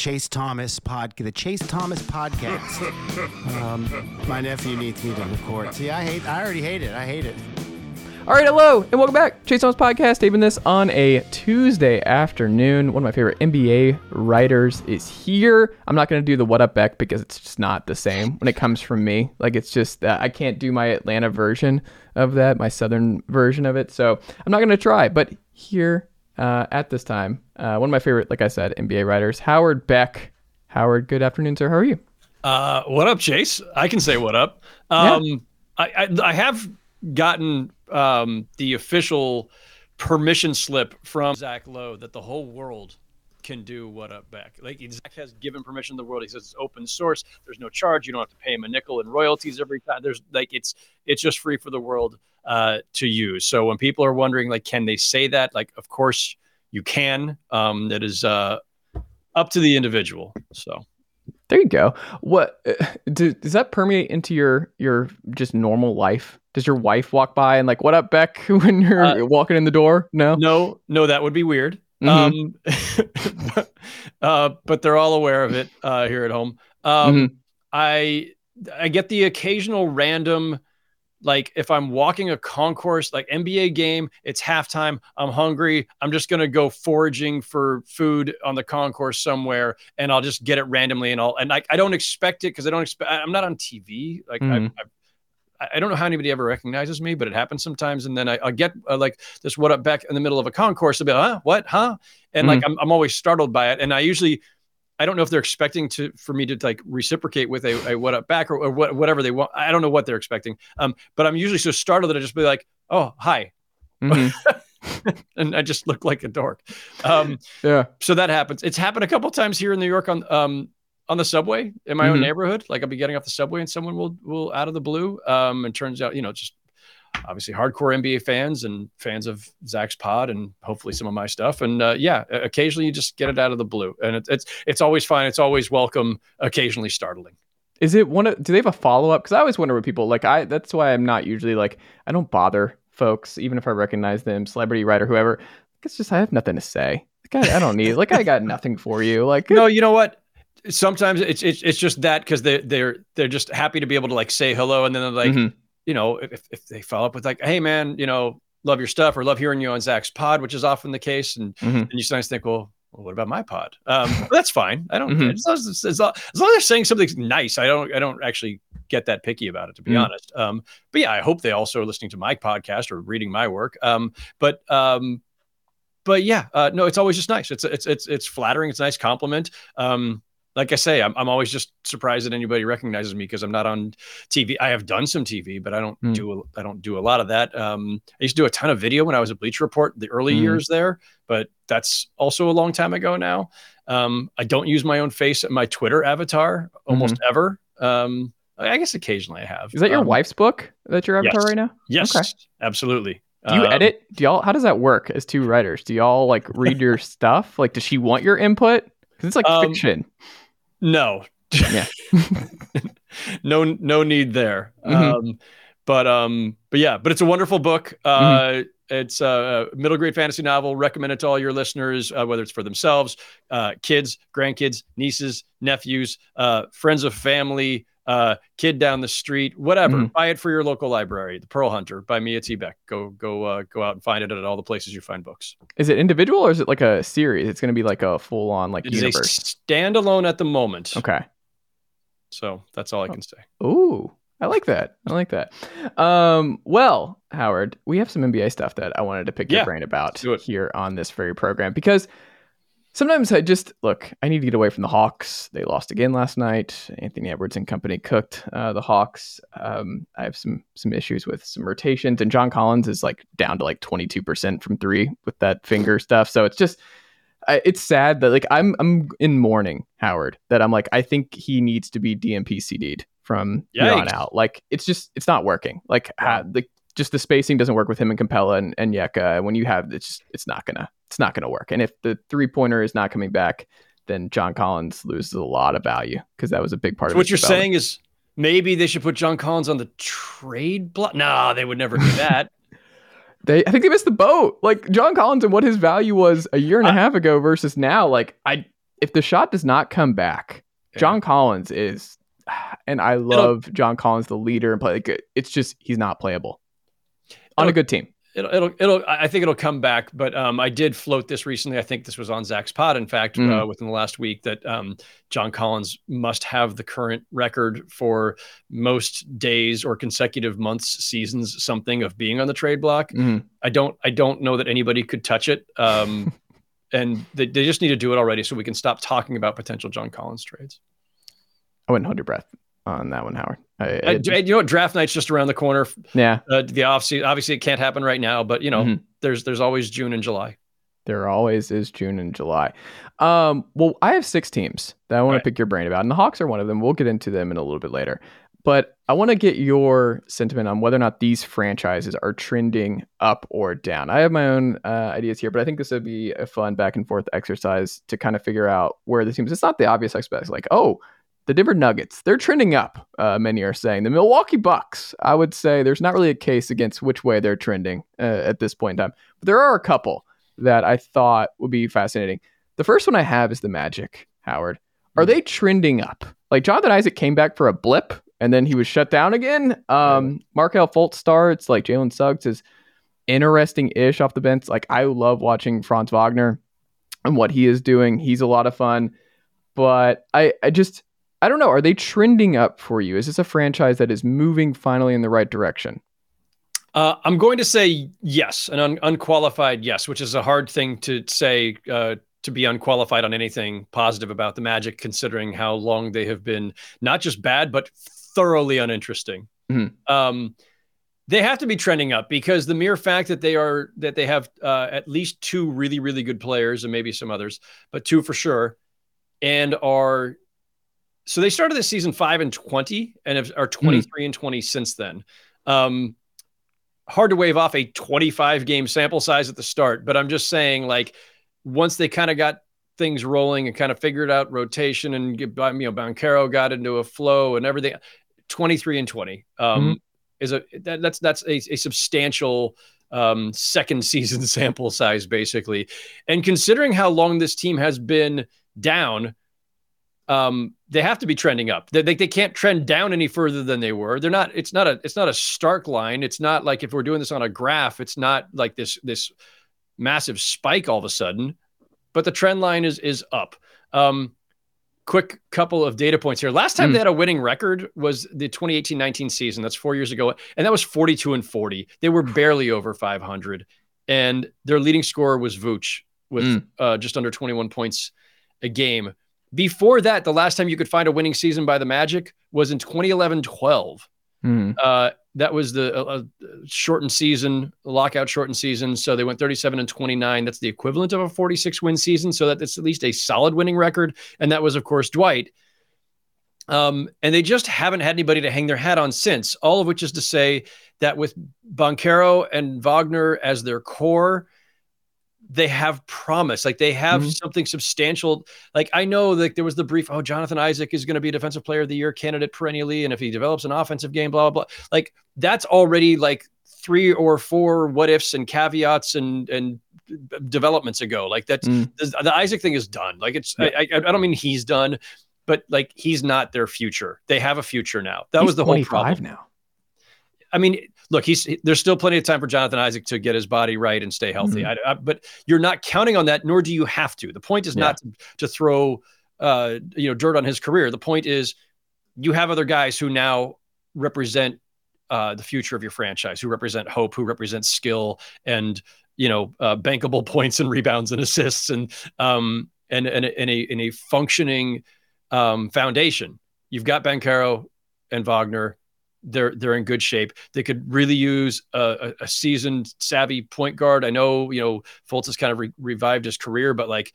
Chase Thomas pod, the Chase Thomas podcast. um, my nephew needs me to record. See, I hate. I already hate it. I hate it. All right, hello, and welcome back. Chase Thomas Podcast, taping this on a Tuesday afternoon. One of my favorite NBA writers is here. I'm not going to do the What Up Beck because it's just not the same when it comes from me. Like, it's just, uh, I can't do my Atlanta version of that, my Southern version of it. So I'm not going to try. But here uh, at this time, uh, one of my favorite, like I said, NBA writers, Howard Beck. Howard, good afternoon, sir. How are you? Uh, what up, Chase? I can say what up. Um, yeah. I, I, I have gotten um, the official permission slip from Zach Lowe that the whole world can do what up Beck. Like Zach has given permission to the world. He says it's open source. There's no charge. You don't have to pay him a nickel in royalties every time. There's like it's it's just free for the world uh, to use. So when people are wondering like, can they say that? Like, of course you can. Um, that is uh, up to the individual. So there you go. What uh, do, does that permeate into your your just normal life? Does your wife walk by and like, "What up, Beck?" when you're uh, walking in the door? No, no, no. That would be weird. Mm-hmm. Um, uh, but they're all aware of it uh, here at home. Um, mm-hmm. I I get the occasional random like if I'm walking a concourse, like NBA game, it's halftime. I'm hungry. I'm just gonna go foraging for food on the concourse somewhere, and I'll just get it randomly. And I'll and I, I don't expect it because I don't expect. I'm not on TV. Like mm. I, I, I, don't know how anybody ever recognizes me, but it happens sometimes. And then I, will get uh, like this what up Beck in the middle of a concourse. I'll be like, huh, what, huh? And mm. like I'm, I'm always startled by it. And I usually I don't know if they're expecting to for me to like reciprocate with a, a what up Beck or, or what, whatever they want. I don't know what they're expecting. Um, but I'm usually so startled that I just be like, oh hi, mm-hmm. and I just look like a dork. Um, yeah. So that happens. It's happened a couple times here in New York on um on the subway in my mm-hmm. own neighborhood. Like I'll be getting off the subway and someone will will out of the blue. Um, and turns out you know just obviously hardcore NBA fans and fans of Zach's pod and hopefully some of my stuff. And uh, yeah, occasionally you just get it out of the blue, and it, it's it's always fine. It's always welcome. Occasionally startling. Is it one of? Do they have a follow up? Because I always wonder what people like. I that's why I'm not usually like I don't bother folks even if I recognize them, celebrity writer, whoever. It's just I have nothing to say. I, I don't need like I got nothing for you. Like no, you know what? Sometimes it's it's it's just that because they they're they're just happy to be able to like say hello and then they're like. Mm-hmm you know, if, if they follow up with like, hey man, you know, love your stuff or love hearing you on Zach's pod, which is often the case. And, mm-hmm. and you sometimes think, well, well, what about my pod? Um, that's fine. I don't, mm-hmm. as, long as, as, long, as, long as, they're saying something nice, I don't, I don't actually get that picky about it, to be mm-hmm. honest. Um, but yeah, I hope they also are listening to my podcast or reading my work. Um, but, um, but yeah, uh, no, it's always just nice. It's, it's, it's, it's flattering. It's a nice compliment. Um, like I say, I'm, I'm always just surprised that anybody recognizes me because I'm not on TV. I have done some TV, but I don't mm. do a, I don't do a lot of that. Um, I used to do a ton of video when I was at Bleacher Report, the early mm. years there, but that's also a long time ago now. Um, I don't use my own face at my Twitter avatar almost mm-hmm. ever. Um, I guess occasionally I have. Is that your um, wife's book that your avatar yes. right now? Yes, okay. absolutely. Do you um, edit? Do y'all? How does that work as two writers? Do y'all like read your stuff? Like, does she want your input? Because it's like um, fiction. No. Yeah. no no need there. Mm-hmm. Um, but um but yeah, but it's a wonderful book. Uh mm-hmm. It's a middle grade fantasy novel. Recommend it to all your listeners, uh, whether it's for themselves, uh, kids, grandkids, nieces, nephews, uh, friends of family, uh, kid down the street, whatever. Mm-hmm. Buy it for your local library. The Pearl Hunter by Mia T. Beck. Go go uh, go out and find it at all the places you find books. Is it individual or is it like a series? It's going to be like a full on like it universe. Is a standalone at the moment. Okay. So that's all I can say. Ooh, I like that. I like that. Um, well, Howard, we have some NBA stuff that I wanted to pick yeah, your brain about here on this very program because sometimes I just look, I need to get away from the Hawks. They lost again last night. Anthony Edwards and company cooked uh, the Hawks. Um, I have some some issues with some rotations, and John Collins is like down to like 22% from three with that finger stuff. So it's just I, it's sad that like I'm I'm in mourning Howard that I'm like I think he needs to be DNP CD'd from Yikes. here on out. Like it's just it's not working. Like wow. the just the spacing doesn't work with him and Capela and, and Yeka. When you have it's just it's not gonna it's not gonna work. And if the three pointer is not coming back, then John Collins loses a lot of value because that was a big part so of what you're saying is maybe they should put John Collins on the trade block. No, they would never do that. they I think they missed the boat. Like John Collins and what his value was a year and a half ago versus now. Like I if the shot does not come back, yeah. John Collins is, and I love John Collins, the leader and play. Like, it's just he's not playable on a good team it'll it'll it'll I think it'll come back. But um, I did float this recently. I think this was on Zach's pod. In fact, mm. uh, within the last week, that um, John Collins must have the current record for most days or consecutive months, seasons, something of being on the trade block. Mm. I don't I don't know that anybody could touch it. Um, and they, they just need to do it already so we can stop talking about potential John Collins trades. I wouldn't hold your breath on that one, Howard. I, I, you know what? Draft night's just around the corner. Yeah. Uh, the off season, obviously, it can't happen right now, but you know, mm-hmm. there's there's always June and July. There always is June and July. Um, well, I have six teams that I want right. to pick your brain about, and the Hawks are one of them. We'll get into them in a little bit later. But I want to get your sentiment on whether or not these franchises are trending up or down. I have my own uh, ideas here, but I think this would be a fun back and forth exercise to kind of figure out where the teams. It's not the obvious aspects, like oh, the Denver Nuggets, they're trending up, uh, many are saying. The Milwaukee Bucks, I would say there's not really a case against which way they're trending uh, at this point in time. But there are a couple that I thought would be fascinating. The first one I have is the Magic, Howard. Are they trending up? Like Jonathan Isaac came back for a blip and then he was shut down again. Um, Markelle Fultz starts, like Jalen Suggs is interesting ish off the bench. Like I love watching Franz Wagner and what he is doing. He's a lot of fun. But I, I just I don't know. Are they trending up for you? Is this a franchise that is moving finally in the right direction? Uh, I'm going to say yes, an un- unqualified yes, which is a hard thing to say uh, to be unqualified on anything positive about the Magic, considering how long they have been not just bad but thoroughly uninteresting. Mm-hmm. Um, they have to be trending up because the mere fact that they are that they have uh, at least two really really good players and maybe some others, but two for sure, and are so they started this season five and twenty, and have, are hmm. twenty three mm. and twenty since then. Um, hard to wave off a twenty five game sample size at the start, but I'm just saying, like, once they kind of got things rolling and kind of figured out rotation and you know Banchero got into a flow and everything, twenty three and twenty um, mm. is a that, that's that's a, a substantial um, second season sample size basically, and considering how long this team has been down um, they have to be trending up. They, they, they can't trend down any further than they were. They're not. It's not a. It's not a stark line. It's not like if we're doing this on a graph. It's not like this this massive spike all of a sudden. But the trend line is is up. Um, quick couple of data points here. Last time mm. they had a winning record was the 2018-19 season. That's four years ago, and that was 42 and 40. They were barely over 500, and their leading scorer was Vooch with mm. uh, just under 21 points a game. Before that, the last time you could find a winning season by the Magic was in 2011 12. Mm. Uh, that was the uh, uh, shortened season, lockout shortened season. So they went 37 and 29. That's the equivalent of a 46 win season. So that's at least a solid winning record. And that was, of course, Dwight. Um, and they just haven't had anybody to hang their hat on since. All of which is to say that with Banchero and Wagner as their core, they have promise like they have mm-hmm. something substantial like i know like there was the brief oh jonathan isaac is going to be a defensive player of the year candidate perennially and if he develops an offensive game blah blah blah. Like that's already like three or four what ifs and caveats and and developments ago. Like that's mm. the, the, isaac thing is done. Like it's yeah. I, I, I don't mean he's done but like he's not their future. They have a future now. That he's was the whole problem. now I mean, look, he's there's still plenty of time for Jonathan Isaac to get his body right and stay healthy. Mm-hmm. I, I, but you're not counting on that, nor do you have to. The point is yeah. not to, to throw uh, you know dirt on his career. The point is you have other guys who now represent uh, the future of your franchise, who represent hope, who represent skill, and you know uh, bankable points and rebounds and assists, and um, and and, and a in a functioning um, foundation. You've got Banchero and Wagner they're they're in good shape. They could really use a, a, seasoned, savvy point guard. I know you know Fultz has kind of re- revived his career, but like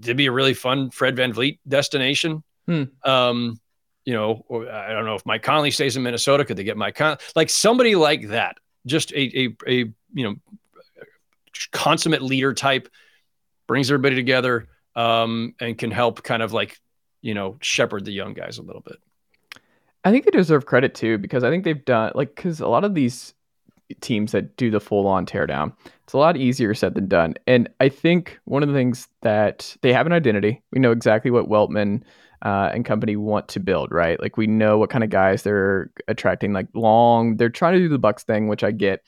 it'd be a really fun Fred Van VanVleet destination. Hmm. Um, you know, or I don't know if Mike Conley stays in Minnesota. Could they get Mike Conley? Like somebody like that, just a a, a you know consummate leader type, brings everybody together um, and can help kind of like you know shepherd the young guys a little bit. I think they deserve credit too because I think they've done like because a lot of these teams that do the full on teardown. It's a lot easier said than done. And I think one of the things that they have an identity. We know exactly what Weltman uh, and company want to build, right? Like we know what kind of guys they're attracting, like long. They're trying to do the Bucks thing, which I get,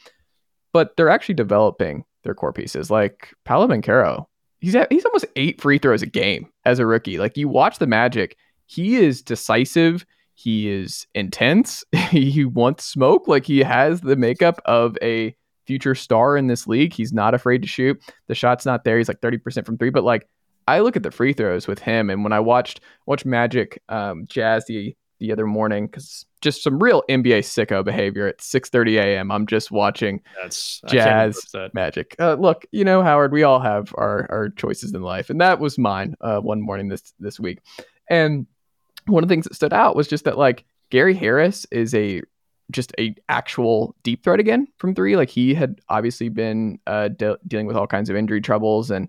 but they're actually developing their core pieces. Like Paolo Banchero, he's at, he's almost eight free throws a game as a rookie. Like you watch the Magic, he is decisive. He is intense. he wants smoke. Like he has the makeup of a future star in this league. He's not afraid to shoot. The shot's not there. He's like 30% from three, but like I look at the free throws with him, and when I watched watch Magic um, Jazz the the other morning, because just some real NBA sicko behavior at 6:30 a.m. I'm just watching That's Jazz Magic. Uh, look, you know, Howard, we all have our our choices in life, and that was mine uh, one morning this this week. And one of the things that stood out was just that like Gary Harris is a just a actual deep threat again from three. Like he had obviously been uh, de- dealing with all kinds of injury troubles and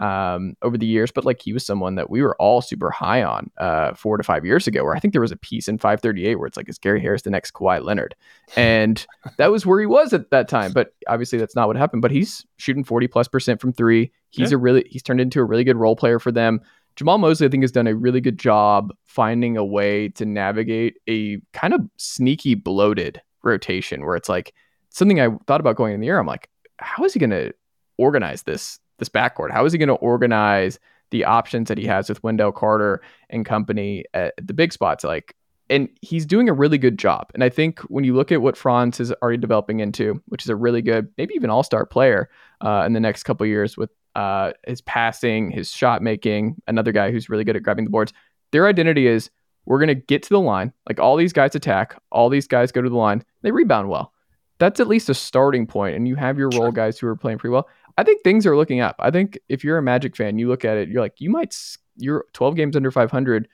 um, over the years, but like he was someone that we were all super high on uh, four to five years ago. Where I think there was a piece in 538 where it's like, is Gary Harris the next Kawhi Leonard? And that was where he was at that time. But obviously, that's not what happened. But he's shooting 40 plus percent from three. He's yeah. a really he's turned into a really good role player for them. Jamahl Mosley, I think, has done a really good job finding a way to navigate a kind of sneaky bloated rotation where it's like something I thought about going in the year. I'm like, how is he going to organize this this backcourt? How is he going to organize the options that he has with Wendell Carter and company at the big spots? Like, and he's doing a really good job. And I think when you look at what Franz is already developing into, which is a really good, maybe even all star player uh, in the next couple years with uh, his passing, his shot making, another guy who's really good at grabbing the boards. Their identity is we're going to get to the line. Like all these guys attack, all these guys go to the line, they rebound well. That's at least a starting point, and you have your role guys who are playing pretty well. I think things are looking up. I think if you're a Magic fan, you look at it, you're like, you might, you're 12 games under 500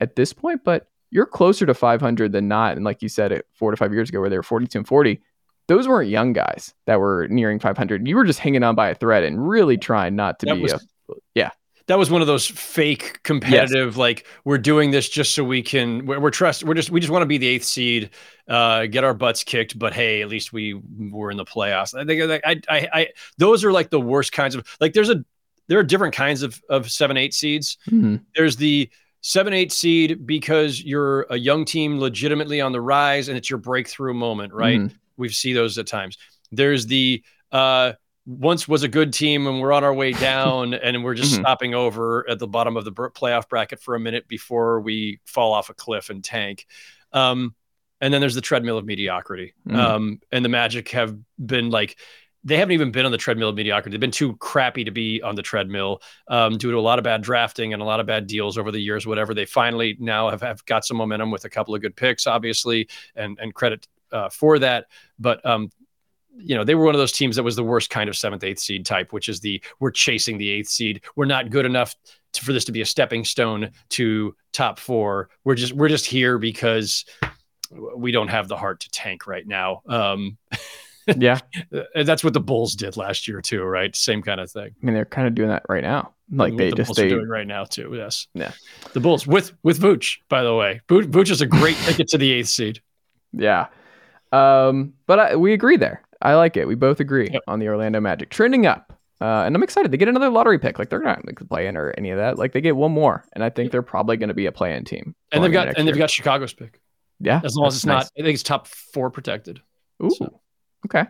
at this point, but you're closer to 500 than not. And like you said, it four to five years ago, where they were 42 and 40, those weren't young guys that were nearing 500. You were just hanging on by a thread and really trying not to that be. Was, a, yeah, that was one of those fake competitive, yes. like we're doing this just so we can. We're, we're trust. We're just we just want to be the eighth seed, uh, get our butts kicked. But hey, at least we were in the playoffs. I think I, I, I, those are like the worst kinds of like. There's a there are different kinds of of seven eight seeds. Mm-hmm. There's the seven eight seed because you're a young team legitimately on the rise and it's your breakthrough moment, right? Mm-hmm we see those at times. There's the uh, once was a good team and we're on our way down and we're just mm-hmm. stopping over at the bottom of the playoff bracket for a minute before we fall off a cliff and tank. Um, and then there's the treadmill of mediocrity. Mm-hmm. Um, and the Magic have been like, they haven't even been on the treadmill of mediocrity. They've been too crappy to be on the treadmill um, due to a lot of bad drafting and a lot of bad deals over the years. Whatever they finally now have, have got some momentum with a couple of good picks, obviously, and and credit uh, for that. But um, you know, they were one of those teams that was the worst kind of seventh, eighth seed type, which is the we're chasing the eighth seed. We're not good enough to, for this to be a stepping stone to top four. We're just we're just here because we don't have the heart to tank right now. Um, yeah, that's what the Bulls did last year too, right? Same kind of thing. I mean, they're kind of doing that right now. Like they the just Bulls they, are doing right now too. Yes. Yeah. The Bulls with with Vooch, by the way. Vooch is a great ticket to the eighth seed. Yeah. Um, but I, we agree there. I like it. We both agree yep. on the Orlando Magic trending up. Uh, and I'm excited. They get another lottery pick. Like they're not like play in or any of that. Like they get one more, and I think they're probably going to be a play-in team. And they've got and year. they've got Chicago's pick. Yeah, as long as it's nice. not. I think it's top four protected. Ooh, so. okay.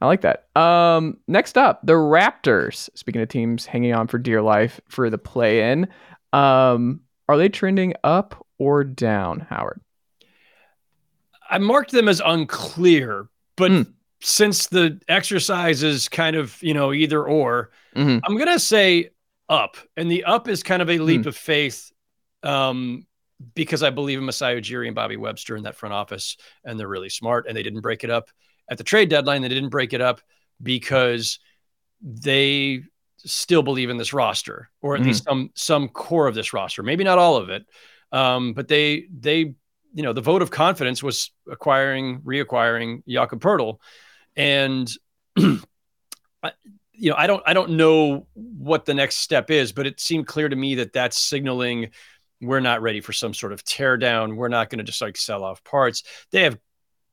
I like that. Um, next up, the Raptors. Speaking of teams hanging on for dear life for the play-in, um, are they trending up or down, Howard? I marked them as unclear, but mm. since the exercise is kind of, you know, either or, mm-hmm. I'm going to say up. And the up is kind of a leap mm. of faith um, because I believe in Masai Ujiri and Bobby Webster in that front office, and they're really smart, and they didn't break it up at the trade deadline. They didn't break it up because they still believe in this roster, or at mm. least some some core of this roster. Maybe not all of it, um, but they they you know, the vote of confidence was acquiring, reacquiring Jakob Poeltl. And, you know, I don't, I don't know what the next step is, but it seemed clear to me that that's signaling we're not ready for some sort of teardown. We're not going to just like sell off parts. They have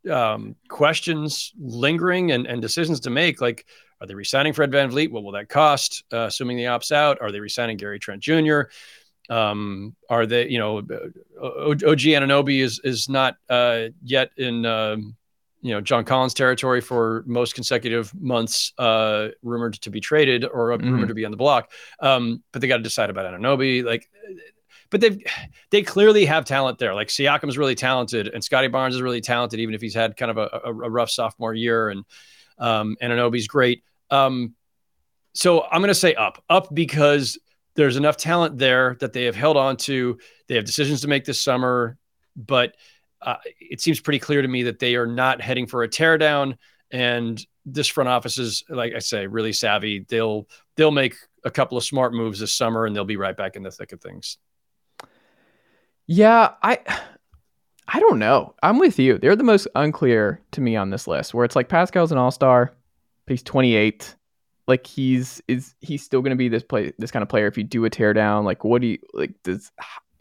um, questions lingering and, and decisions to make. Like, are they resigning Fred Van VanVleet? What will that cost? Uh, assuming the opts out, are they resigning Gary Trent Jr.? Um, are they, you know, OG Anunoby is is not uh, yet in, um, you know, John Collins territory for most consecutive months, uh, rumored to be traded or mm-hmm. rumored to be on the block. Um, but they got to decide about Anunoby. Like, but they they clearly have talent there. Like Siakam is really talented, and Scottie Barnes is really talented, even if he's had kind of a, a, a rough sophomore year. And um, Anunoby's great. Um, so I'm going to say up, up because there's enough talent there that they have held on to. They have decisions to make this summer, but uh, it seems pretty clear to me that they are not heading for a teardown. And this front office is, like I say, really savvy. They'll they'll make a couple of smart moves this summer, and they'll be right back in the thick of things. Yeah, I I don't know. I'm with you. They're the most unclear to me on this list, where it's like Pascal's an all star, he's 28 like he's is he's still going to be this play this kind of player if you do a teardown? Like what do you like does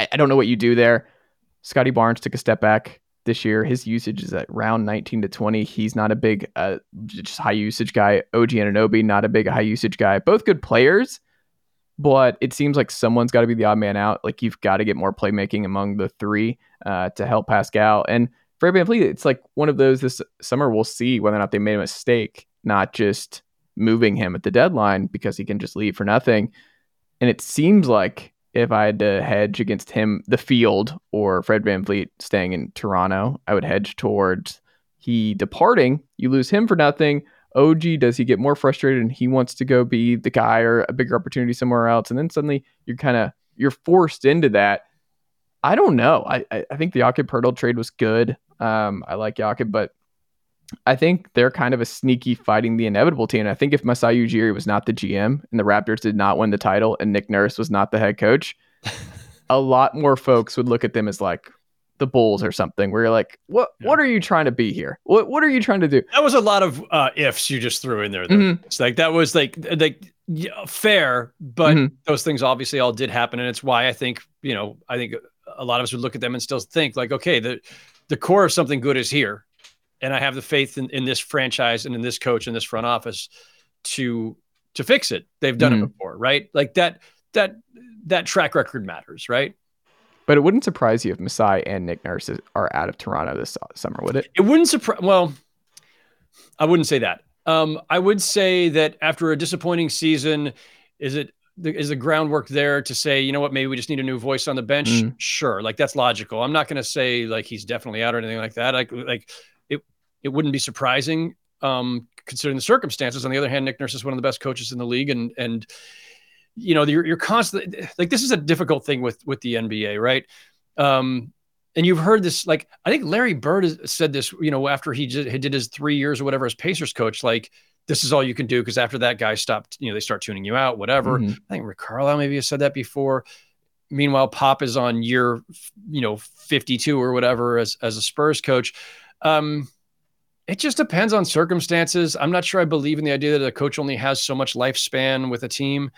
I, I don't know what you do there. Scottie Barnes took a step back this year. His usage is at round 19 to 20 he's not a big uh, just high usage guy. OG Anunoby not a big high usage guy. Both good players but it seems like someone's got to be the odd man out. Like you've got to get more playmaking among the three uh, to help pascal. And for VanVleet, it's like one of those this summer we'll see whether or not they made a mistake, not just moving him at the deadline because he can just leave for nothing. And it seems like if I had to hedge against him, the field or Fred VanVleet staying in Toronto, I would hedge towards he departing. You lose him for nothing. OG, does he get more frustrated and he wants to go be the guy or a bigger opportunity somewhere else? And then suddenly you're kind of you're forced into that. I don't know. I I think the Jakob Poeltl trade was good. Um, I like Jakob, but I think they're kind of a sneaky fighting the inevitable team. I think if Masai Ujiri was not the GM and the Raptors did not win the title and Nick Nurse was not the head coach, a lot more folks would look at them as like the Bulls or something, where you're like, what yeah. what are you trying to be here? What what are you trying to do? That was a lot of uh, ifs you just threw in there. Mm-hmm. It's like that was like like yeah, fair, but mm-hmm. those things obviously all did happen, and it's why I think you know I think a lot of us would look at them and still think like, okay, the the core of something good is here and I have the faith in, in this franchise and in this coach and this front office to to fix it. They've done mm. it mm-hmm. before, right? Like that that that track record matters, right? But it wouldn't surprise you if Masai and Nick Nurse are out of Toronto this summer, would it? It wouldn't surprise. Well, I wouldn't say that. Um, I would say that after a disappointing season, is it is the groundwork there to say, you know what, maybe we just need a new voice on the bench? Mm. Sure, like that's logical. I'm not going to say like he's definitely out or anything like that. Like like it wouldn't be surprising um, considering the circumstances. On the other hand, Nick Nurse is one of the best coaches in the league, and and you know you're, you're constantly like this is a difficult thing with with the NBA, right? Um, and you've heard this like I think Larry Bird said this, you know, after he, just, he did his three years or whatever as Pacers coach, like this is all you can do because after that guy stopped, you know, they start tuning you out, whatever. Mm-hmm. I think Rick Carlisle maybe has said that before. Meanwhile, Pop is on year, you know, 52 or whatever as as a Spurs coach. Um, it just depends on circumstances. I'm not sure I believe in the idea that a coach only has so much lifespan with a team.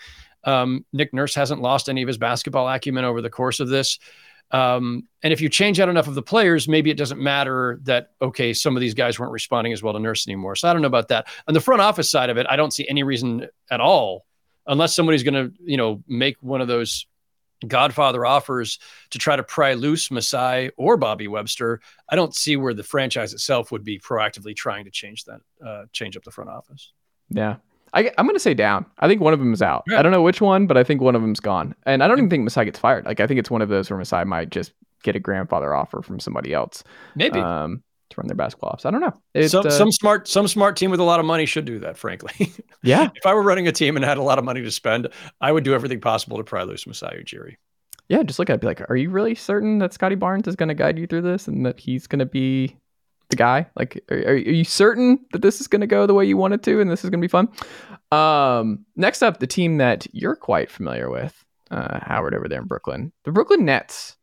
Um, Nick Nurse hasn't lost any of his basketball acumen over the course of this. Um, and if you change out enough of the players, maybe it doesn't matter that, okay, some of these guys weren't responding as well to Nurse anymore. So I don't know about that. On the front office side of it, I don't see any reason at all, unless somebody's going to, you know, make one of those Godfather offers to try to pry loose Masai or Bobby Webster, I don't see where the franchise itself would be proactively trying to change that, uh, change up the front office. Yeah. I, am going to say down. I think one of them is out. Yeah. I don't know which one, but I think one of them's gone. And I don't even think Masai gets fired. Like, I think it's one of those where Masai might just get a grandfather offer from somebody else. Maybe. Um, to run their basketball ops. I don't know. It, some, uh, some smart some smart team with a lot of money should do that. Frankly, yeah. if I were running a team and had a lot of money to spend, I would do everything possible to pry loose Masai Ujiri. Yeah, just look at it. Be like, are you really certain that Scottie Barnes is going to guide you through this and that he's going to be the guy? Like, are, are you certain that this is going to go the way you want it to and this is going to be fun? Um, next up, the team that you're quite familiar with, uh, Howard over there in Brooklyn, the Brooklyn Nets.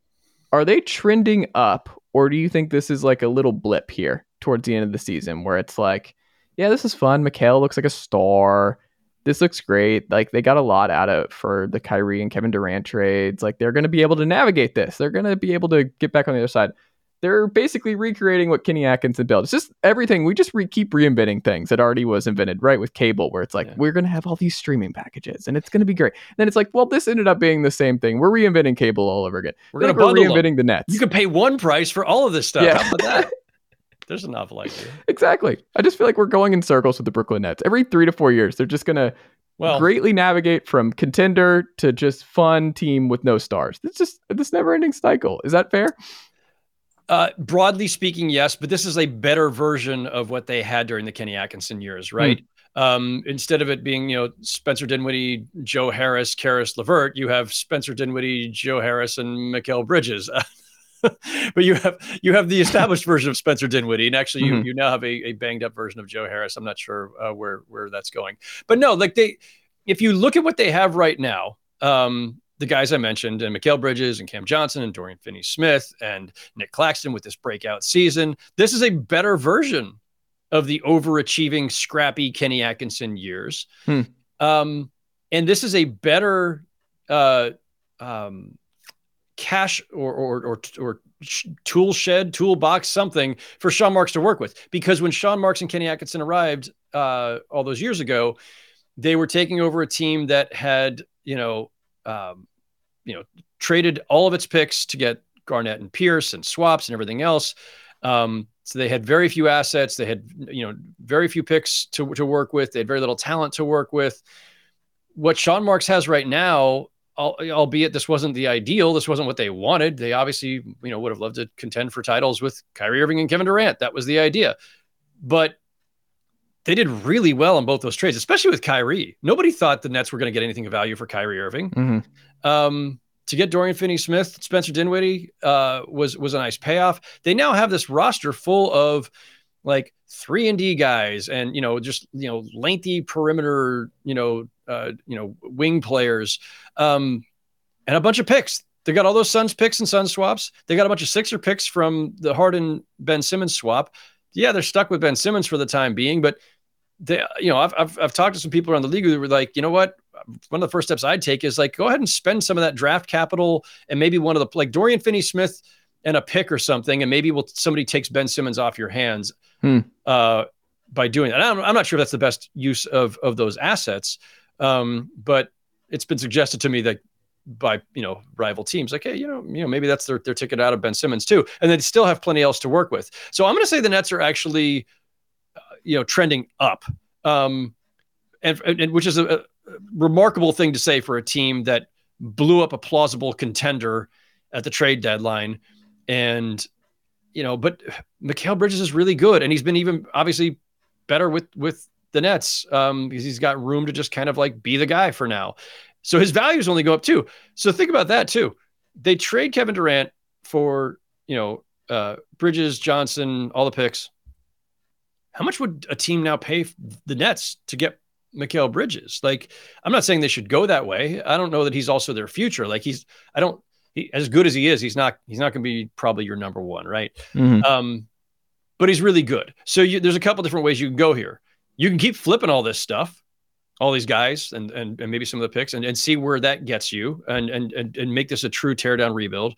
Are they trending up or do you think this is like a little blip here towards the end of the season where it's like, yeah, this is fun. Mikal looks like a star. This looks great. Like they got a lot out of for the Kyrie and Kevin Durant trades. Like they're going to be able to navigate this. They're going to be able to get back on the other side. They're basically recreating what Kenny Atkinson built. It's just everything. We just re- keep reinventing things that already was invented, right? With cable, where it's like, yeah. we're going to have all these streaming packages and it's going to be great. And then it's like, well, this ended up being the same thing. We're reinventing cable all over again. We're going to like reinventing them. the nets. You can pay one price for all of this stuff. Yeah. How about that? There's a novel idea. Exactly. I just feel like we're going in circles with the Brooklyn Nets. Every three to four years, they're just going to well, greatly navigate from contender to just fun team with no stars. It's just this never ending cycle. Is that fair? Uh, broadly speaking, yes, but this is a better version of what they had during the Kenny Atkinson years, right? Mm. Um, instead of it being, you know, Spencer Dinwiddie, Joe Harris, Caris LeVert, you have Spencer Dinwiddie, Joe Harris, and Mikal Bridges. but you have you have the established version of Spencer Dinwiddie, and actually you, mm-hmm. you now have a, a, banged up version of Joe Harris. I'm not sure uh, where where that's going, but no, like they, if you look at what they have right now, um, the guys I mentioned, and Mikal Bridges and Cam Johnson and Dorian Finney Smith and Nick Claxton with this breakout season, this is a better version of the overachieving, scrappy Kenny Atkinson years. Hmm. Um, and this is a better uh, um, cache or or or, or tool shed, toolbox, something for Sean Marks to work with. Because when Sean Marks and Kenny Atkinson arrived uh, all those years ago, they were taking over a team that had you know um, you know traded all of its picks to get Garnett and Pierce and swaps and everything else. Um, so they had very few assets. They had you know very few picks to to work with. They had very little talent to work with. What Sean Marks has right now albeit this wasn't the ideal, this wasn't what they wanted. They obviously, you know, would have loved to contend for titles with Kyrie Irving and Kevin Durant. That was the idea. But they did really well on both those trades, especially with Kyrie. Nobody thought the Nets were going to get anything of value for Kyrie Irving. Mm-hmm. Um, to get Dorian Finney-Smith, Spencer Dinwiddie uh, was was a nice payoff. They now have this roster full of like three and D guys, and you know, just you know, lengthy perimeter, you know, uh, you know, wing players, um, and a bunch of picks. They got all those Suns picks and Suns swaps. They got a bunch of Sixer picks from the Harden Ben Simmons swap. Yeah, they're stuck with Ben Simmons for the time being, but they, you know, I've, I've, I've talked to some people around the league who were like, you know what? One of the first steps I'd take is like, go ahead and spend some of that draft capital and maybe one of the, like Dorian Finney Smith and a pick or something. And maybe we'll, somebody takes Ben Simmons off your hands hmm. uh, by doing that. I'm, I'm not sure if that's the best use of, of those assets. Um, but it's been suggested to me that by you know rival teams like hey you know you know maybe that's their, their ticket out of ben simmons too and they still have plenty else to work with so i'm going to say the nets are actually you know trending up um and, and which is a, a, remarkable thing to say for a team that blew up a plausible contender at the trade deadline and you know but Mikal Bridges is really good and he's been even obviously better with with the Nets um, because he's got room to just kind of like be the guy for now. So his values only go up too. So think about that too. They trade Kevin Durant for you know uh, Bridges, Johnson, all the picks. How much would a team now pay the Nets to get Mikal Bridges? Like, I'm not saying they should go that way. I don't know that he's also their future. Like, he's I don't he, as good as he is, he's not he's not going to be probably your number one, right? Mm-hmm. Um, but he's really good. So you, there's a couple different ways you can go here you can keep flipping all this stuff, all these guys, and and, and maybe some of the picks, and, and see where that gets you, and, and and and make this a true teardown rebuild.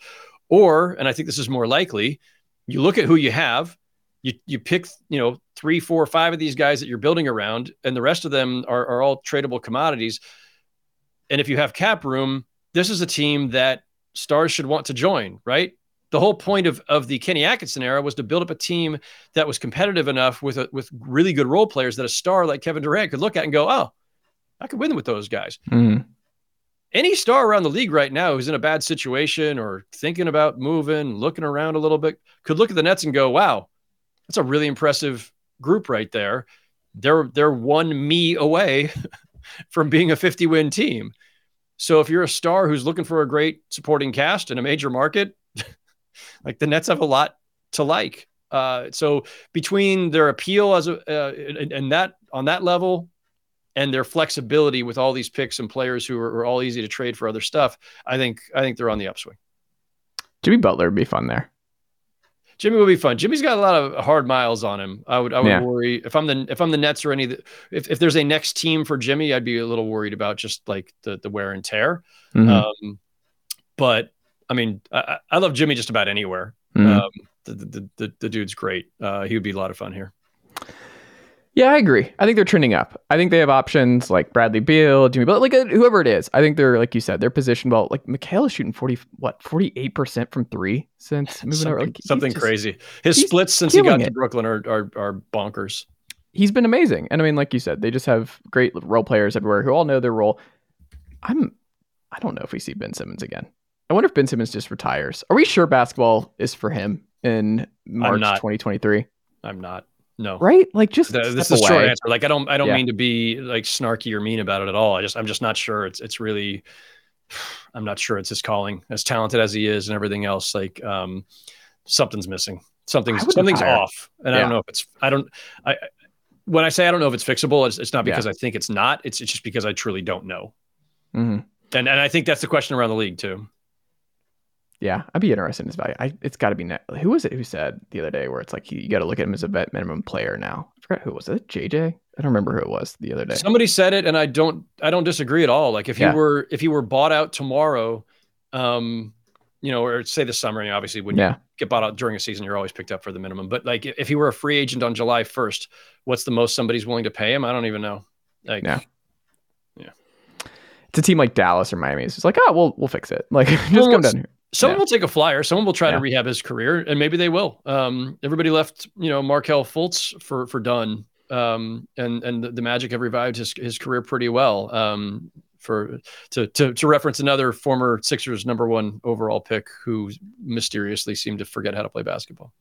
Or, and I think this is more likely, you look at who you have, you you pick, you know, three, four, five of these guys that you're building around, and the rest of them are, are all tradable commodities. And if you have cap room, this is a team that stars should want to join, right? the whole point of, of the Kenny Atkinson era was to build up a team that was competitive enough with a, with really good role players that a star like Kevin Durant could look at and go, oh, I could win with those guys. Mm-hmm. Any star around the league right now who's in a bad situation or thinking about moving, looking around a little bit, could look at the Nets and go, wow, that's a really impressive group right there. They're they're one me away from being a 50 win team. So if you're a star who's looking for a great supporting cast in a major market, like the Nets have a lot to like. Uh, so between their appeal as a uh, and, that on that level, and their flexibility with all these picks and players who are, are, all easy to trade for other stuff, I think I think they're on the upswing. Jimmy Butler would be fun there. Jimmy would be fun. Jimmy's got a lot of hard miles on him. I would I would yeah. worry if I'm the if I'm the Nets or any the, if if there's a next team for Jimmy, I'd be a little worried about just like the the wear and tear. Mm-hmm. Um, but I mean, I, I love Jimmy just about anywhere. Mm-hmm. Um, the, the, the, the, dude's great. Uh, he would be a lot of fun here. Yeah, I agree. I think they're trending up. I think they have options like Bradley Beal, Jimmy Butler, like uh, whoever it is. I think they're like you said, they're positioned well. Like Mikal is shooting forty, what forty eight percent from three since moving something, over. Like, something just, crazy. His splits since he got it. to Brooklyn are, are are bonkers. He's been amazing, and I mean, like you said, they just have great role players everywhere who all know their role. I'm, I don't know if we see Ben Simmons again. I wonder if Ben Simmons just retires. Are we sure basketball is for him in March 2023? I'm not. No. Right? Like just the, this is short answer. Like I don't I don't yeah. mean to be like snarky or mean about it at all. I just I'm just not sure. It's it's really I'm not sure it's his calling. As talented as he is and everything else, like um something's missing. Something's something's retire. off. And yeah. I don't know if it's I don't I when I say I don't know if it's fixable, it's, it's not because yeah. I think it's not. It's it's just because I truly don't know. Mm-hmm. And and I think that's the question around the league too. Yeah, I'd be interested in his value. I, it's got to be net. Who was it who said the other day where it's like you, you got to look at him as a vet minimum player now? I forgot who was it. JJ. I don't remember who it was the other day. Somebody said it, and I don't. I don't disagree at all. Like if yeah. he were if he were bought out tomorrow, um, you know, or say the summer, and obviously when yeah. you get bought out during a season, you're always picked up for the minimum. But like if he were a free agent on July 1st, what's the most somebody's willing to pay him? I don't even know. Like, yeah. Yeah. It's a team like Dallas or Miami. It's just like, oh, we'll we'll fix it. Like, just well, come down here. Someone yeah. will take a flyer. Someone will try yeah. to rehab his career, and maybe they will. Um, everybody left, you know, Markelle Fultz for for Dunn, um, and and the, the, Magic have revived his his career pretty well. Um, for to to to reference another former Sixers number one overall pick who mysteriously seemed to forget how to play basketball.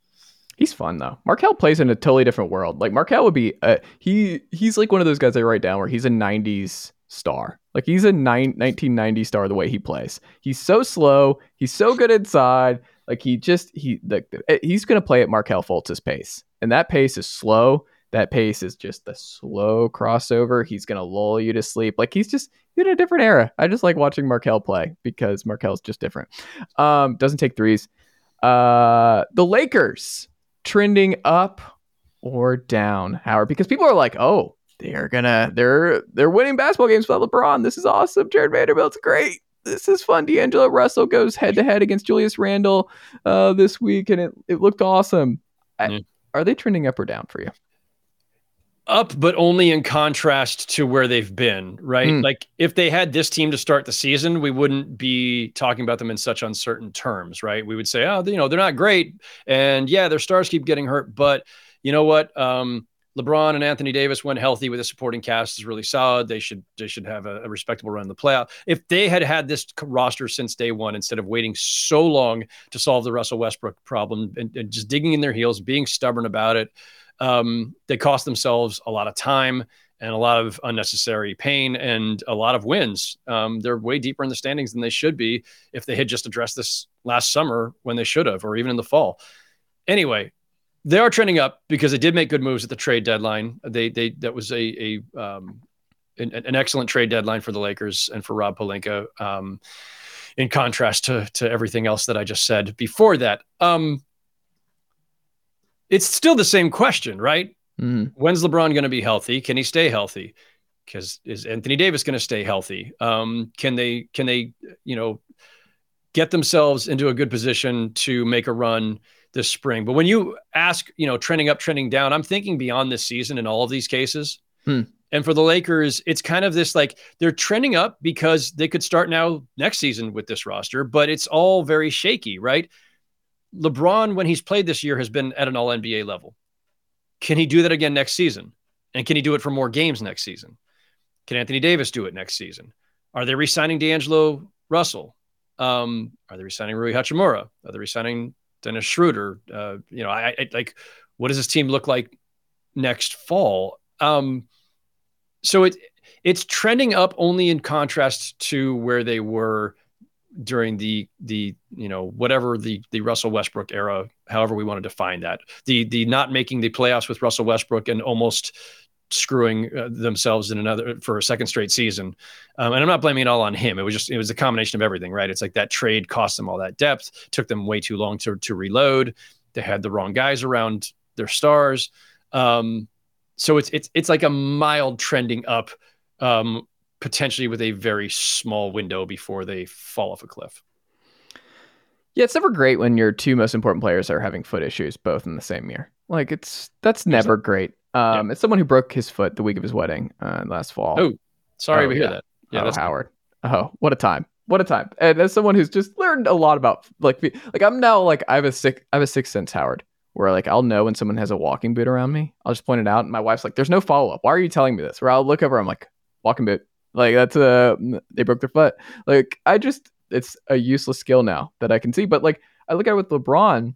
He's fun though. Markelle plays in a totally different world. Like Markelle would be, uh, he he's like one of those guys I write down where he's a '90s star. Like he's a nine, 1990 star the way he plays. He's so slow. He's so good inside. Like he just he the, eh, he's going to play at Markelle Fultz's pace, and that pace is slow. That pace is just the slow crossover. He's going to lull you to sleep. Like he's just in a different era. I just like watching Markelle play because Markelle's just different. Um, doesn't take threes. Uh, the Lakers trending up or down, Howard, because people are like, oh, they're gonna they're they're winning basketball games without LeBron. This is awesome. Jarred Vanderbilt's great. This is fun. D'Angelo Russell goes head to head against Julius Randle uh, this week, and it, it looked awesome. I, are they trending up or down for you? Up, but only in contrast to where they've been, right? Mm. Like if they had this team to start the season, we wouldn't be talking about them in such uncertain terms, right? We would say, oh, you know, they're not great, and yeah, their stars keep getting hurt, but you know what? Um, LeBron and Anthony Davis, went healthy with a supporting cast, is really solid. They should they should have a, a, respectable run in the playoff. If they had had this roster since day one, instead of waiting so long to solve the Russell Westbrook problem and, and just digging in their heels, being stubborn about it, um, they cost themselves a lot of time and a lot of unnecessary pain and a lot of wins. Um, they're way deeper in the standings than they should be if they had just addressed this last summer when they should have, or even in the fall. Anyway, they are trending up because they did make good moves at the trade deadline. They they that was a a um, an, an, excellent trade deadline for the Lakers and for Rob Pelinka. Um, in contrast to to everything else that I just said before that, um, it's still the same question, right? Mm. When's LeBron going to be healthy? Can he stay healthy? Because is Anthony Davis going to stay healthy? Um, can they can they you know get themselves into a good position to make a run? This spring. But when you ask, you know, trending up, trending down, I'm thinking beyond this season in all of these cases. Hmm. And for the Lakers, it's kind of this like they're trending up because they could start now next season with this roster, but it's all very shaky, right? LeBron, when he's played this year, has been at an all NBA level. Can he do that again next season? And can he do it for more games next season? Can Anthony Davis do it next season? Are they re signing D'Angelo Russell? Um, are they re signing Rui Hachimura? Are they re signing Dennis Schroeder. Uh, you know, I, I, like what does this team look like next fall? Um, so it it's trending up only in contrast to where they were during the the you know whatever the the Russell Westbrook era, however we want to define that. The the not making the playoffs with Russell Westbrook and almost screwing uh, themselves in another for a second straight season. Um, and I'm not blaming it all on him. It was just it was a combination of everything, right? It's like that trade cost them all that depth, took them way too long to to reload. They had the wrong guys around their stars. Um, so it's it's it's like a mild trending up, um, potentially with a very small window before they fall off a cliff. Yeah, it's never great when your two most important players are having foot issues both in the same year. Like it's that's never great. Um, yeah. As someone who broke his foot the week of his wedding uh, last fall. Oh, sorry oh, to hear yeah. that. Yeah, oh, that's Howard. Oh, what a time! What a time! And as someone who's just learned a lot about like like I'm now like I have a sick I have a sixth sense Howard where like I'll know when someone has a walking boot around me. I'll just point it out. And my wife's like, "There's no follow up. Why are you telling me this?" Where I'll look over, I'm like, "Walking boot." Like that's a uh, they broke their foot. Like I just it's a useless skill now that I can see. But like I look at it with LeBron,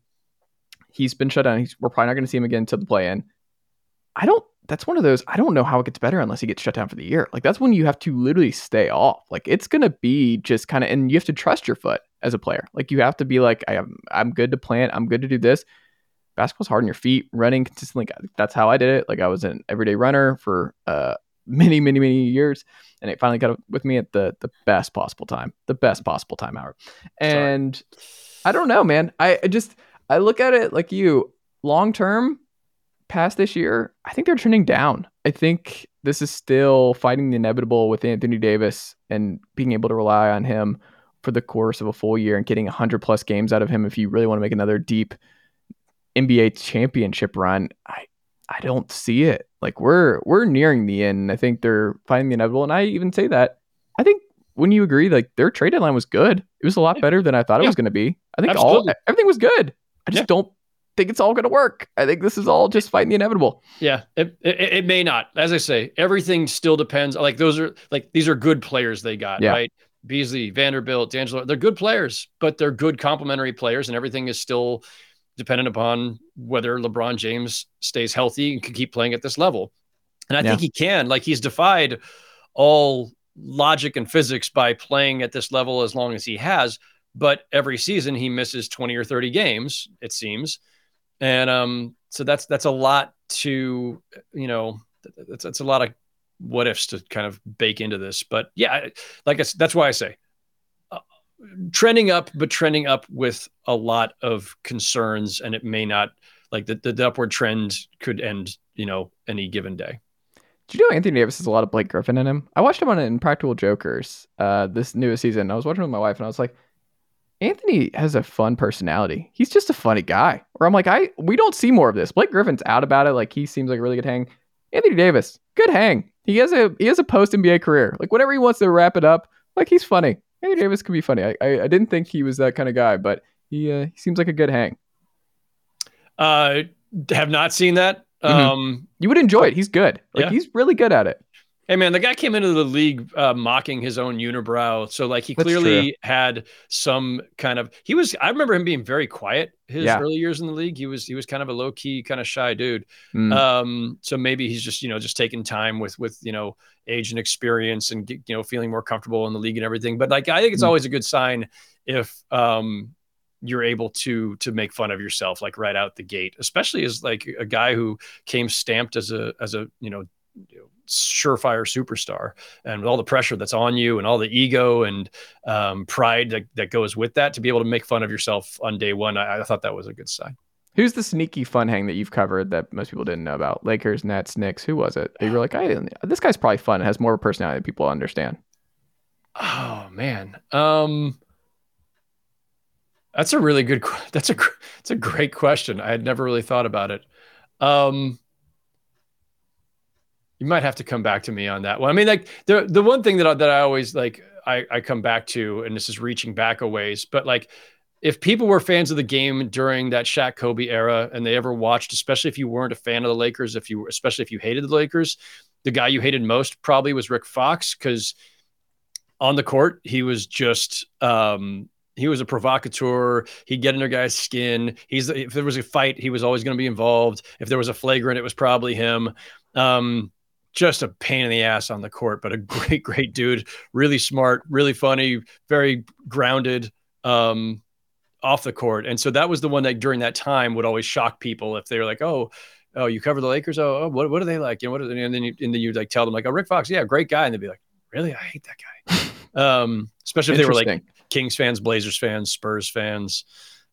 he's been shut down. He's, we're probably not going to see him again until the play in. I don't. That's one of those. I don't know how it gets better unless he gets shut down for the year. Like that's when you have to literally stay off. Like it's gonna be just kind of, and you have to trust your foot as a player. Like you have to be like, I am, I'm good to plant. I'm good to do this. Basketball's hard on your feet. Running consistently. That's how I did it. Like I was an everyday runner for uh many, many, many years, and it finally got with me at the the best possible time, the best possible time hour. And Sorry. I don't know, man. I, I just I look at it like you long term past this year, I think they're trending down. I think this is still fighting the inevitable with Anthony Davis and being able to rely on him for the course of a full year and getting 100 plus games out of him if you really want to make another deep NBA championship run. I I don't see it. Like we're we're nearing the end. I think they're fighting the inevitable and I even say that. I think when you agree like their trade deadline was good. It was a lot better than I thought yeah. it was going to be. I think Absolutely. all everything was good. I just yeah. don't think it's all going to work. I think this is all just fighting the inevitable. Yeah, it, it, it, may not. As I say, everything still depends. Like those are like these are good players they got, yeah. right? Beasley, Vanderbilt, D'Angelo, they're good players, but they're good complementary players, and everything is still dependent upon whether LeBron James stays healthy and can keep playing at this level. And I yeah. think he can. Like he's defied all logic and physics by playing at this level as long as he has. But every season he misses 20 or 30 games, it seems and um, so that's that's a lot to you know that's that's a lot of what ifs to kind of bake into this. But yeah, like I, that's why I say uh, trending up, but trending up with a lot of concerns, and it may not like the, the, the upward trend could end, you know, any given day. Do you know Anthony Davis has a lot of Blake Griffin in him? I watched him on Impractical Jokers uh, this newest season. I was watching with my wife, and I was like, Anthony has a fun personality. He's just a funny guy. Or I'm like, I we don't see more of this. Blake Griffin's out about it. Like he seems like a really good hang. Anthony Davis, good hang. He has a he has a post NBA career. Like whenever he wants to wrap it up, like he's funny. Anthony Davis could be funny. I I, I didn't think he was that kind of guy, but he uh, he seems like a good hang. Uh, have not seen that. Mm-hmm. Um, you would enjoy it. He's good. Like yeah. he's really good at it. Hey man, the guy came into the league uh, mocking his own unibrow, so like he That's clearly true. had some kind of. He was. I remember him being very quiet his yeah. early years in the league. He was he was kind of a low key, kind of shy dude. Mm. Um, so maybe he's just you know just taking time with with you know age and experience and you know feeling more comfortable in the league and everything. But like I think it's mm. always a good sign if um you're able to to make fun of yourself like right out the gate, especially as like a guy who came stamped as a as a you know surefire superstar. And with all the pressure that's on you and all the ego and um, pride that, that goes with that to be able to make fun of yourself on day one I, I, thought that was a good sign. Who's the sneaky fun hang that you've covered that most people didn't know about? Lakers nets knicks who was it? You were like I, this guy's probably fun has more personality than people understand. Oh man. Um that's a really good that's a that's a great question. I had never really thought about it. Um you might have to come back to me on that one. I mean, like the the one thing that I, that I always like I, I come back to, and this is reaching back a ways, but like if people were fans of the game during that Shaq Kobe era and they ever watched, especially if you weren't a fan of the Lakers, if you especially if you hated the Lakers, the guy you hated most probably was Rick Fox because on the court he was just um, he was a provocateur. He'd get under guys' skin. He's if there was a fight, he was always going to be involved. If there was a flagrant, it was probably him. Um, just a pain in the ass on the court, but a great, great dude. Really smart, really funny, very grounded um, off the court. And so that was the one that during that time would always shock people if they were like, oh, oh, you cover the Lakers. Oh, oh what, what are they like? You know, what are they? And then you, and then you like tell them like, oh, Rick Fox, yeah, great guy. And they'd be like, really? I hate that guy. um, especially if they were like Kings fans, Blazers fans, Spurs fans.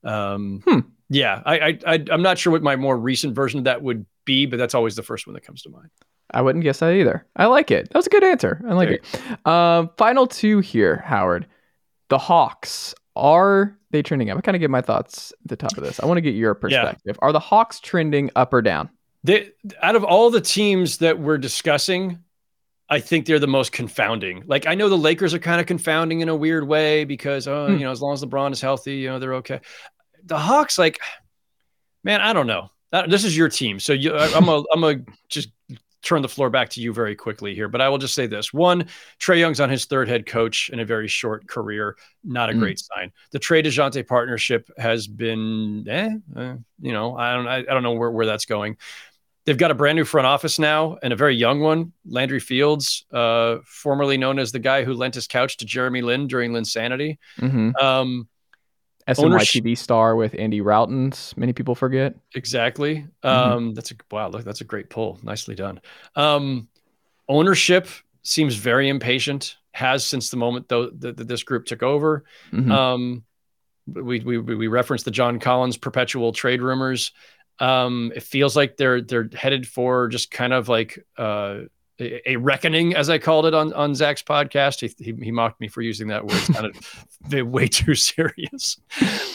Um, hmm. Yeah, I, I, I, I'm not sure what my more recent version of that would be, but that's always the first one that comes to mind. I wouldn't guess that either. I like it. That was a good answer. I like it. Um, final two here, Howard. The Hawks are they trending up? I kind of get my thoughts at the top of this. I want to get your perspective. Yeah. Are the Hawks trending up or down? They, out of all the teams that we're discussing, I think they're the most confounding. Like I know the Lakers are kind of confounding in a weird way because oh, hmm. you know, as long as LeBron is healthy, you know, they're okay. The Hawks, like, man, I don't know. This is your team, so you, I'm a, I'm a just turn the floor back to you very quickly here, but I will just say this: one, Trae Young's on his third head coach in a very short career. Not a mm. great sign. The Trae Dejounte partnership has been, eh, eh, you know, I don't, I, I don't know where, where that's going. They've got a brand new front office now and a very young one, Landry Fields, uh, formerly known as the guy who lent his couch to Jeremy Lin during Linsanity. Mm-hmm. Um, SNY TV star with Andy Rautins. Many people forget. Exactly. Mm-hmm. Um, that's a wow. Look, that's a great pull. Nicely done. Um, ownership seems very impatient. Has since the moment though that this group took over. Mm-hmm. Um, we, we we referenced the John Collins perpetual trade rumors. Um, it feels like they're they're headed for just kind of like uh, a, reckoning, as I called it on on Zach's podcast. He, he, he mocked me for using that word. It's kind of way too serious.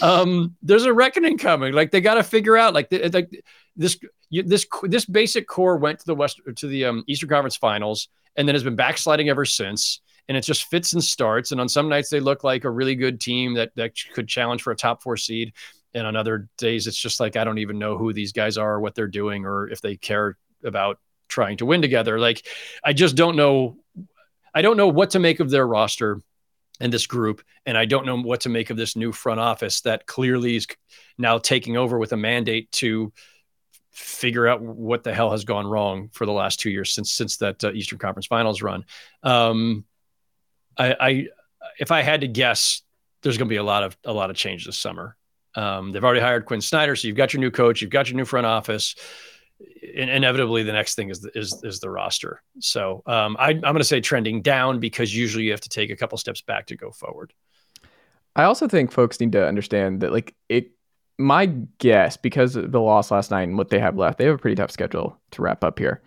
Um, there's a reckoning coming. Like they got to figure out like like this this this basic core went to the west to the um, Eastern Conference Finals and then has been backsliding ever since. And it just fits and starts. And on some nights they look like a really good team that that could challenge for a top four seed. And on other days, it's just like I don't even know who these guys are, or what they're doing, or if they care about trying to win together. Like, I just don't know. I don't know what to make of their roster and this group, and I don't know what to make of this new front office that clearly is now taking over with a mandate to figure out what the hell has gone wrong for the last two years since since that uh, Eastern Conference Finals run. Um, I, I, if I had to guess, there's going to be a lot of a lot of change this summer. Um, they've already hired Quinn Snyder, so you've got your new coach, you've got your new front office inevitably the next thing is the, is is the roster. So um, I, I'm going to say trending down because usually you have to take a couple steps back to go forward. I also think folks need to understand that like it. My guess, because of the loss last night and what they have left, they have a pretty tough schedule to wrap up here.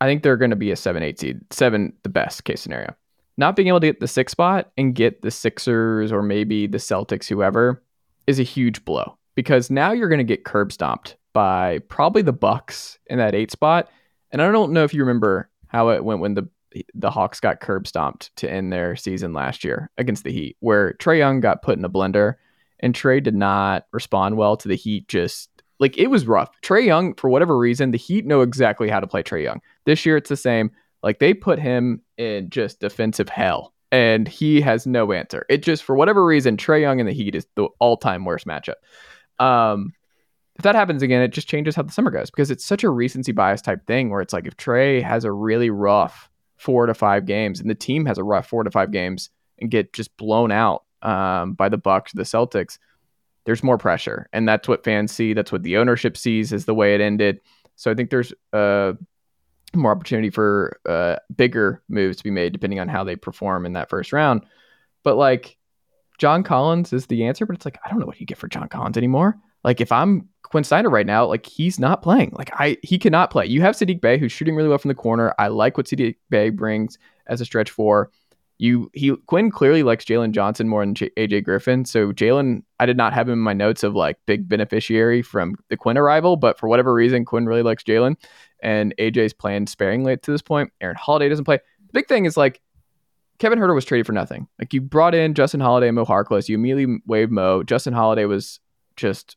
I think they're going to be a seven, eight seed, seven, the best case scenario. Not being able to get the six spot and get the Sixers or maybe the Celtics, whoever, is a huge blow because now you're going to get curb stomped by probably the Bucks in that eight spot. And I don't know if you remember how it went when the the Hawks got curb stomped to end their season last year against the Heat, where Trae Young got put in a blender and Trae did not respond well to the Heat. Just like it was rough. Trae Young, for whatever reason, the Heat know exactly how to play Trae Young. This year it's the same. Like they put him in just defensive hell and he has no answer. It just, for whatever reason, Trae Young and the Heat is the all time worst matchup. Um, if that happens again, it just changes how the summer goes because it's such a recency bias type thing where it's like if Trae has a really rough four to five games and the team has a rough four to five games and get just blown out um, by the Bucks, the Celtics, there's more pressure, and that's what fans see. That's what the ownership sees as the way it ended. So I think there's uh, more opportunity for uh, bigger moves to be made depending on how they perform in that first round. But like John Collins is the answer, but it's like I don't know what you get for John Collins anymore. Like if I'm Quinn Snyder right now, like he's not playing. Like I he cannot play. You have Saddiq Bey who's shooting really well from the corner. I like what Saddiq Bey brings as a stretch four. You he Quinn clearly likes Jalen Johnson more than J- AJ Griffin. So Jalen, I did not have him in my notes of like big beneficiary from the Quinn arrival, but for whatever reason, Quinn really likes Jalen, and AJ's playing sparingly to this point. Aaron Holiday doesn't play. The big thing is like Kevin Huerter was traded for nothing. Like you brought in Justin Holiday and Mo Harkless, you immediately waived Mo. Justin Holiday was just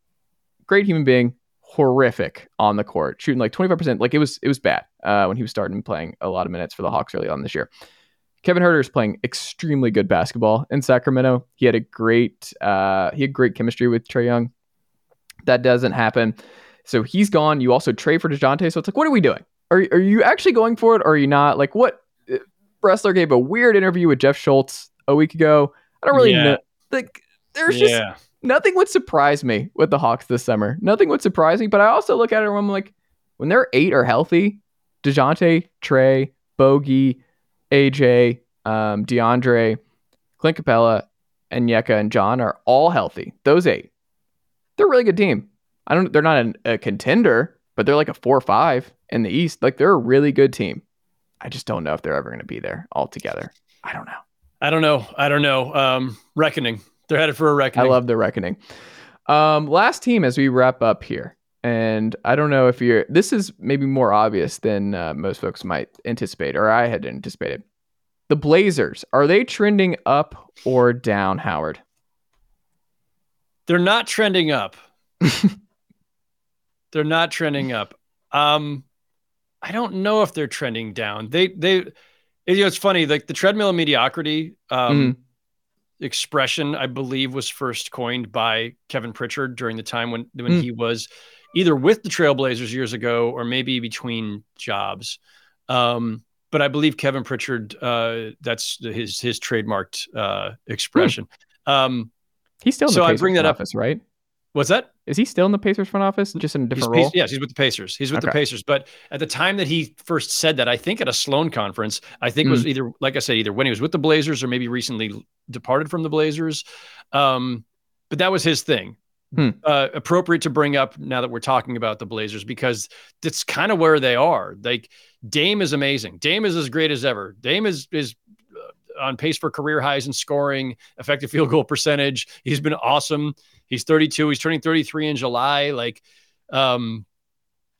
great human being, horrific on the court, shooting like 25%. Like it was it was bad uh, when he was starting playing a lot of minutes for the Hawks early on this year. Kevin Huerter is playing extremely good basketball in Sacramento. He had a great uh, he had great chemistry with Trae Young. That doesn't happen. So he's gone. You also trade for DeJounte. So it's like, what are we doing? Are, are you actually going for it or are you not? Like what Bressler gave a weird interview with Jeff Schultz a week ago. I don't really yeah. know. Like there's just yeah nothing would surprise me with the Hawks this summer. Nothing would surprise me, but I also look at it and I'm like, when they're eight are healthy, DeJounte, Trae, Bogey, AJ, um, DeAndre, Clint Capela, and Yeka and John are all healthy. Those eight. They're a really good team. I don't they're not an, a contender, but they're like a four or five in the East. Like they're a really good team. I just don't know if they're ever going to be there altogether. I don't know. I don't know. I don't know. Um, reckoning They're headed for a reckoning. I love the reckoning. Um, last team as we wrap up here, and I don't know if you're. This is maybe more obvious than uh, most folks might anticipate, or I had anticipated. The Blazers are they trending up or down, Howard? They're not trending up. they're not trending up. Um, I don't know if they're trending down. They they you know, it's funny, like the treadmill of mediocrity um, mm expression, I believe, was first coined by Kevin Pritchard during the time when when mm. he was either with the Trailblazers years ago or maybe between jobs. Um, but I believe Kevin Pritchard, uh, that's his his trademarked uh, expression. Mm. Um, He's still in so I bring that office, up, right? What's that? Is he still in the Pacers front office, just in a different he's, role? Yes, he's with the Pacers. He's with okay. the Pacers. But at the time that he first said that, I think at a Sloan conference, I think mm. was either, like I said, either when he was with the Blazers or maybe recently departed from the Blazers. Um, but that was his thing. Hmm. Uh, appropriate to bring up now that we're talking about the Blazers because that's kind of where they are. Like Dame is amazing. Dame is as great as ever. Dame is is on pace for career highs in scoring, effective field goal percentage. He's been awesome. He's 32. He's turning 33 in July. Like, um,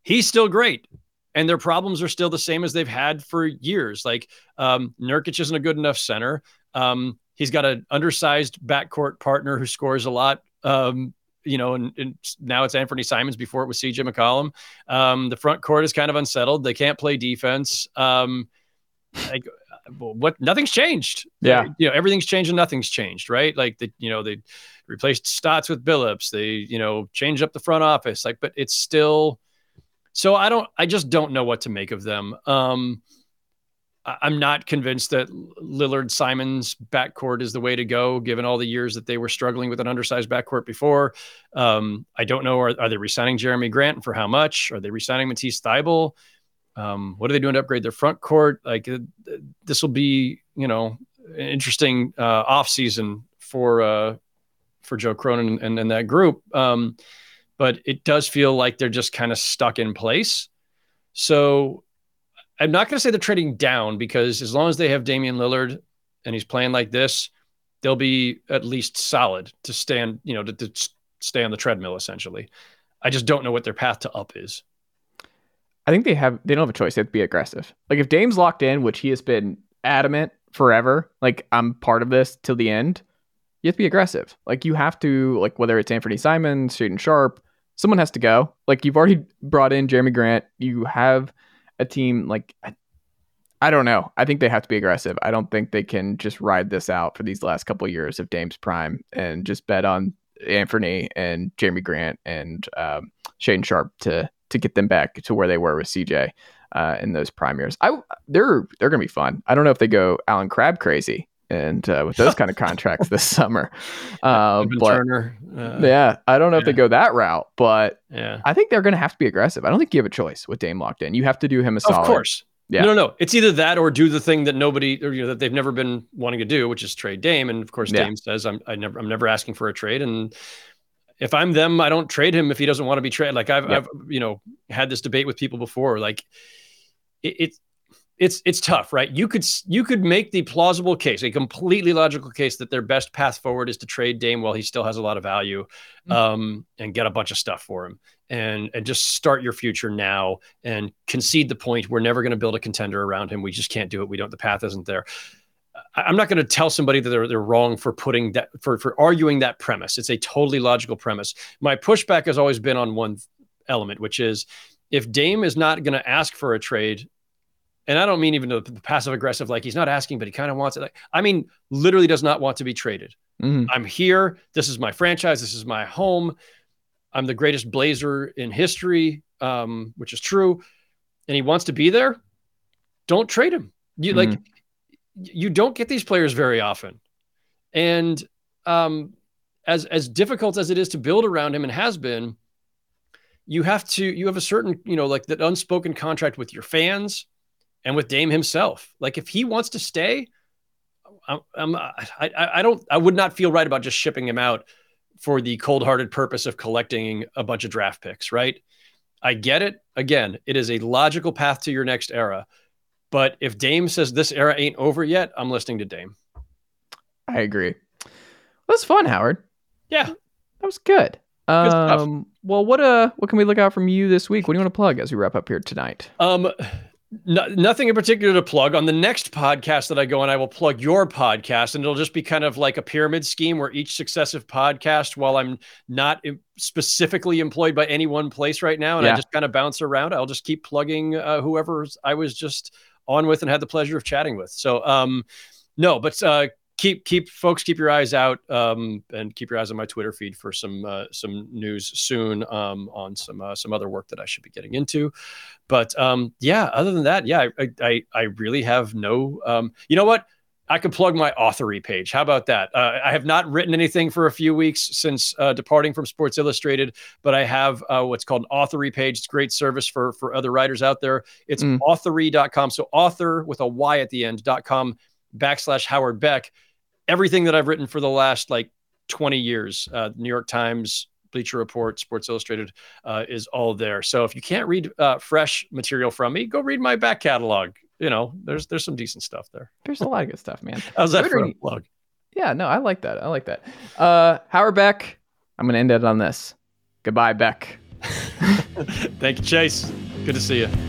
he's still great. And their problems are still the same as they've had for years. Like, um, Nurkic isn't a good enough center. Um, he's got an undersized backcourt partner who scores a lot. Um, you know, and, and, now it's Anfernee Simons. Before it was CJ McCollum. Um, the front court is kind of unsettled. They can't play defense. Um, like what nothing's changed. Yeah. You know, everything's changed and nothing's changed, right? Like the, you know, they replaced Stotts with Billups. They, you know, changed up the front office. Like, but it's still so I don't I just don't know what to make of them. Um I'm not convinced that Lillard Simons backcourt is the way to go, given all the years that they were struggling with an undersized backcourt before. Um, I don't know. Are, are they resigning Jerami Grant for how much? Are they resigning Matisse Thybulle? Um, what are they doing to upgrade their front court? Like uh, this will be, you know, an interesting uh, off season for uh, for Joe Cronin and, and that group. Um, but it does feel like they're just kind of stuck in place. So I'm not going to say they're trading down because as long as they have Damian Lillard and he's playing like this, they'll be at least solid to stand, you know, to, to stay on the treadmill essentially. I just don't know what their path to up is. I think they have they don't have a choice. They have to be aggressive. Like if Dame's locked in, which he has been adamant forever, like I'm part of this till the end, you have to be aggressive. Like you have to like whether it's Anfernee Simons, Shaedon Sharpe, someone has to go. Like you've already brought in Jerami Grant. You have a team like I, I don't know. I think they have to be aggressive. I don't think they can just ride this out for these last couple years of Dame's prime and just bet on Anfernee and Jerami Grant and um, Shaedon Sharpe to to get them back to where they were with CJ uh, in those prime years. I they're they're gonna be fun. I don't know if they go Allen Crabbe crazy and uh, with those kind of contracts this summer. Uh, but, Turner, uh, yeah, I don't know yeah. if they go that route, but yeah, I think they're going to have to be aggressive. I don't think you have a choice with Dame locked in. You have to do him a solid. Of course. Yeah. No, no, it's either that or do the thing that nobody or you know that they've never been wanting to do, which is trade Dame. And of course, yeah. Dame says, "I'm I never I'm never asking for a trade." And if I'm them, I don't trade him if he doesn't want to be traded. Like I've, I've, you know, had this debate with people before. Like it, it's, it's, it's tough, right? You could, you could make the plausible case, a completely logical case that their best path forward is to trade Dame while he still has a lot of value, mm-hmm. um, and get a bunch of stuff for him and, and just start your future now and concede the point. We're never going to build a contender around him. We just can't do it. We don't, the path isn't there. I'm not going to tell somebody that they're, they're wrong for putting that for for arguing that premise. It's a totally logical premise. My pushback has always been on one element, which is if Dame is not going to ask for a trade, and I don't mean even the, the passive aggressive, like he's not asking, but he kind of wants it. Like, I mean, literally does not want to be traded. Mm-hmm. I'm here. This is my franchise. This is my home. I'm the greatest Blazer in history, um, which is true. And he wants to be there. Don't trade him. You mm-hmm. like you don't get these players very often. And um, as as difficult as it is to build around him and has been, you have to you have a certain you know like that unspoken contract with your fans and with Dame himself. Like if he wants to stay, I'm, I'm, I I don't I would not feel right about just shipping him out for the cold-hearted purpose of collecting a bunch of draft picks. Right? I get it. Again, it is a logical path to your next era. But if Dame says this era ain't over yet, I'm listening to Dame. I agree. was fun, Howard. Yeah, that was good. good um, well, what uh, what can we look out from you this week? What do you want to plug as we wrap up here tonight? Um, no, nothing in particular to plug. On the next podcast that I go on, I will plug your podcast, and it'll just be kind of like a pyramid scheme where each successive podcast, while I'm not specifically employed by any one place right now, and yeah. I just kind of bounce around, I'll just keep plugging uh, whoever I was just on with and had the pleasure of chatting with. So, um, no, but uh, keep keep folks keep your eyes out um, and keep your eyes on my Twitter feed for some uh, some news soon um, on some uh, some other work that I should be getting into. But um, yeah, other than that, yeah, I I, I really have no. Um, you know what? I could plug my authory page. How about that? Uh, I have not written anything for a few weeks since uh, departing from Sports Illustrated, but I have uh, what's called an authory page. It's great service for for other writers out there. It's mm. authory.com. So author with a Y at the end.com backslash Howard Beck everything that I've written for the last like 20 years, uh, New York Times, Bleacher Report, Sports Illustrated, uh, is all there. So if you can't read uh, fresh material from me, go read my back catalog. You know, there's there's some decent stuff there. There's a lot of good stuff, man. How's that for a plug? Yeah, no, I like that. I like that. Uh, Howard Beck. I'm gonna end it on this. Goodbye, Beck. Thank you, Chase. Good to see you.